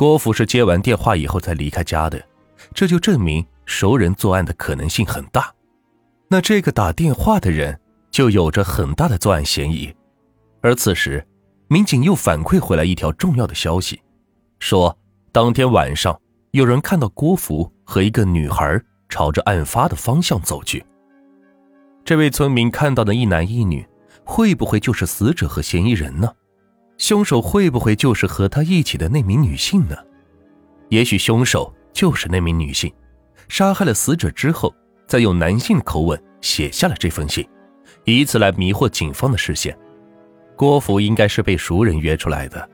郭福是接完电话以后才离开家的，这就证明熟人作案的可能性很大。那这个打电话的人就有着很大的作案嫌疑。而此时，民警又反馈回来一条重要的消息，说当天晚上有人看到郭福和一个女孩朝着案发的方向走去。这位村民看到的一男一女，会不会就是死者和嫌疑人呢？凶手会不会就是和他一起的那名女性呢？也许凶手就是那名女性，杀害了死者之后，再用男性的口吻写下了这封信，以此来迷惑警方的视线。郭福应该是被熟人约出来的，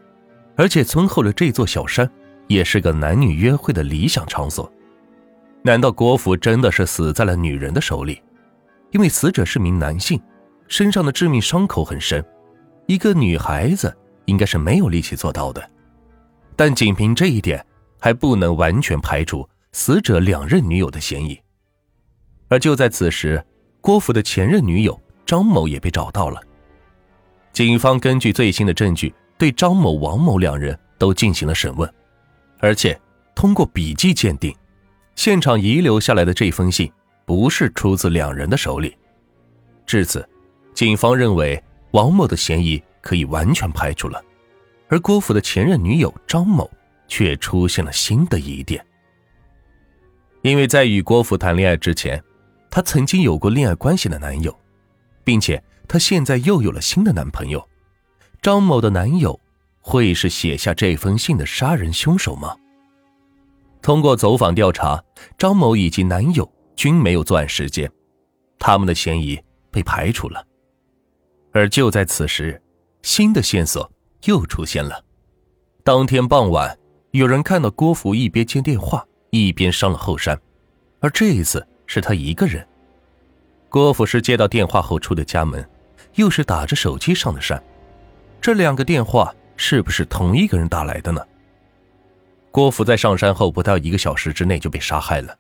而且村后的这座小山也是个男女约会的理想场所。难道郭福真的是死在了女人的手里？因为死者是名男性，身上的致命伤口很深，一个女孩子。应该是没有力气做到的，但仅凭这一点还不能完全排除死者两任女友的嫌疑。而就在此时，郭福的前任女友张某也被找到了。警方根据最新的证据，对张某、王某两人都进行了审问，而且通过笔迹鉴定，现场遗留下来的这封信不是出自两人的手里。至此，警方认为王某的嫌疑。可以完全排除了，而郭福的前任女友张某却出现了新的疑点。因为在与郭福谈恋爱之前，她曾经有过恋爱关系的男友，并且她现在又有了新的男朋友。张某的男友会是写下这封信的杀人凶手吗？通过走访调查，张某以及男友均没有作案时间，他们的嫌疑被排除了。而就在此时。新的线索又出现了。当天傍晚，有人看到郭福一边接电话一边上了后山，而这一次是他一个人。郭福是接到电话后出的家门，又是打着手机上的山。这两个电话是不是同一个人打来的呢？郭福在上山后不到一个小时之内就被杀害了，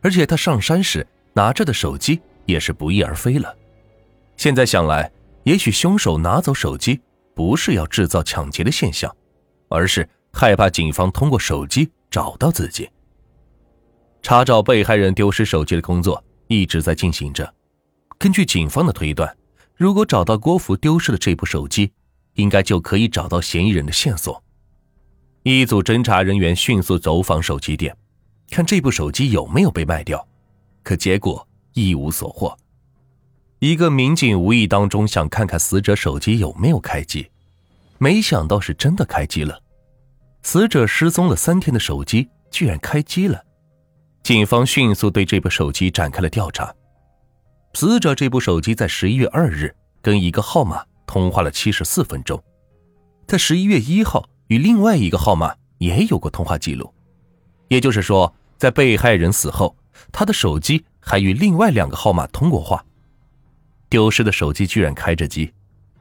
而且他上山时拿着的手机也是不翼而飞了。现在想来。也许凶手拿走手机不是要制造抢劫的现象，而是害怕警方通过手机找到自己。查找被害人丢失手机的工作一直在进行着。根据警方的推断，如果找到郭福丢失的这部手机，应该就可以找到嫌疑人的线索。一组侦查人员迅速走访手机店，看这部手机有没有被卖掉，可结果一无所获。一个民警无意当中想看看死者手机有没有开机，没想到是真的开机了。死者失踪了三天的手机居然开机了，警方迅速对这部手机展开了调查。死者这部手机在十一月二日跟一个号码通话了七十四分钟，在十一月一号与另外一个号码也有过通话记录，也就是说，在被害人死后，他的手机还与另外两个号码通过话。丢失的手机居然开着机，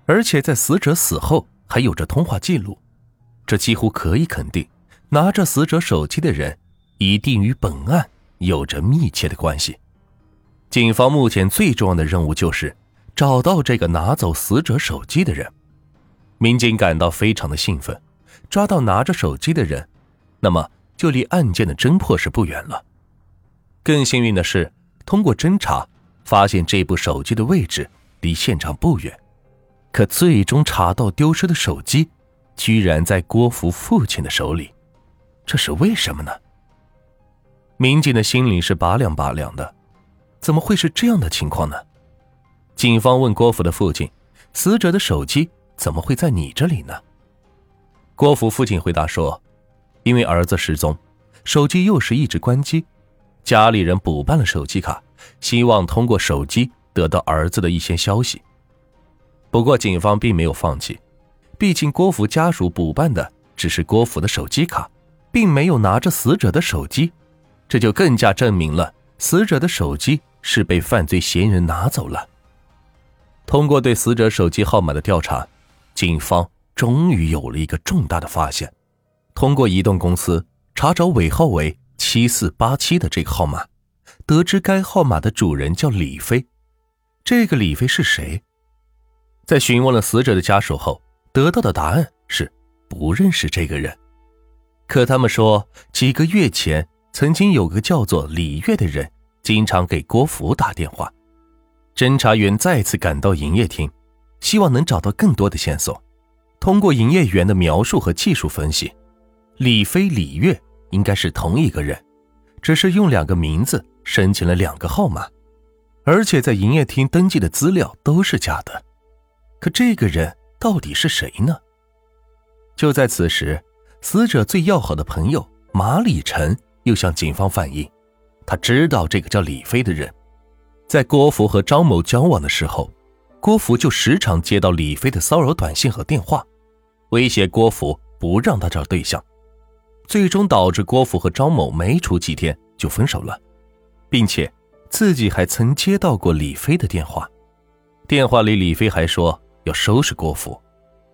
而且在死者死后还有着通话记录，这几乎可以肯定，拿着死者手机的人一定与本案有着密切的关系。警方目前最重要的任务就是找到这个拿走死者手机的人。民警感到非常的兴奋，抓到拿着手机的人，那么就离案件的侦破是不远了。更幸运的是，通过侦查。发现这部手机的位置离现场不远，可最终查到丢失的手机，居然在郭福父亲的手里，这是为什么呢？民警的心里是拔凉拔凉的，怎么会是这样的情况呢？警方问郭福的父亲：“死者的手机怎么会在你这里呢？”郭福父亲回答说：“因为儿子失踪，手机又是一直关机，家里人补办了手机卡。”希望通过手机得到儿子的一些消息。不过，警方并没有放弃，毕竟郭福家属补办的只是郭福的手机卡，并没有拿着死者的手机，这就更加证明了死者的手机是被犯罪嫌疑人拿走了。通过对死者手机号码的调查，警方终于有了一个重大的发现：通过移动公司查找尾号为七四八七的这个号码。得知该号码的主人叫李飞，这个李飞是谁？在询问了死者的家属后，得到的答案是不认识这个人。可他们说，几个月前曾经有个叫做李月的人，经常给郭福打电话。侦查员再次赶到营业厅，希望能找到更多的线索。通过营业员的描述和技术分析，李飞、李月应该是同一个人，只是用两个名字申请了两个号码，而且在营业厅登记的资料都是假的。可这个人到底是谁呢？就在此时，死者最要好的朋友马礼臣又向警方反映，他知道这个叫李飞的人。在郭福和张某交往的时候，郭福就时常接到李飞的骚扰短信和电话，威胁郭福不让他找对象，最终导致郭福和张某没处几天就分手了，并且自己还曾接到过李飞的电话，电话里李飞还说要收拾郭福，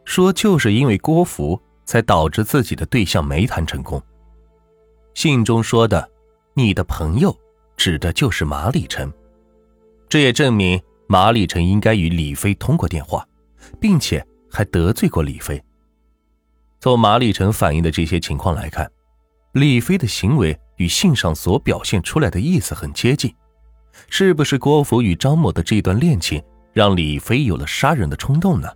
说就是因为郭福才导致自己的对象没谈成功。信中说的“你的朋友”指的就是马礼成。这也证明马礼成应该与李飞通过电话，并且还得罪过李飞。从马礼成反映的这些情况来看，李飞的行为与信上所表现出来的意思很接近。是不是郭福与张某的这段恋情让李飞有了杀人的冲动呢？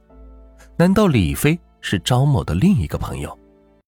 难道李飞是张某的另一个朋友？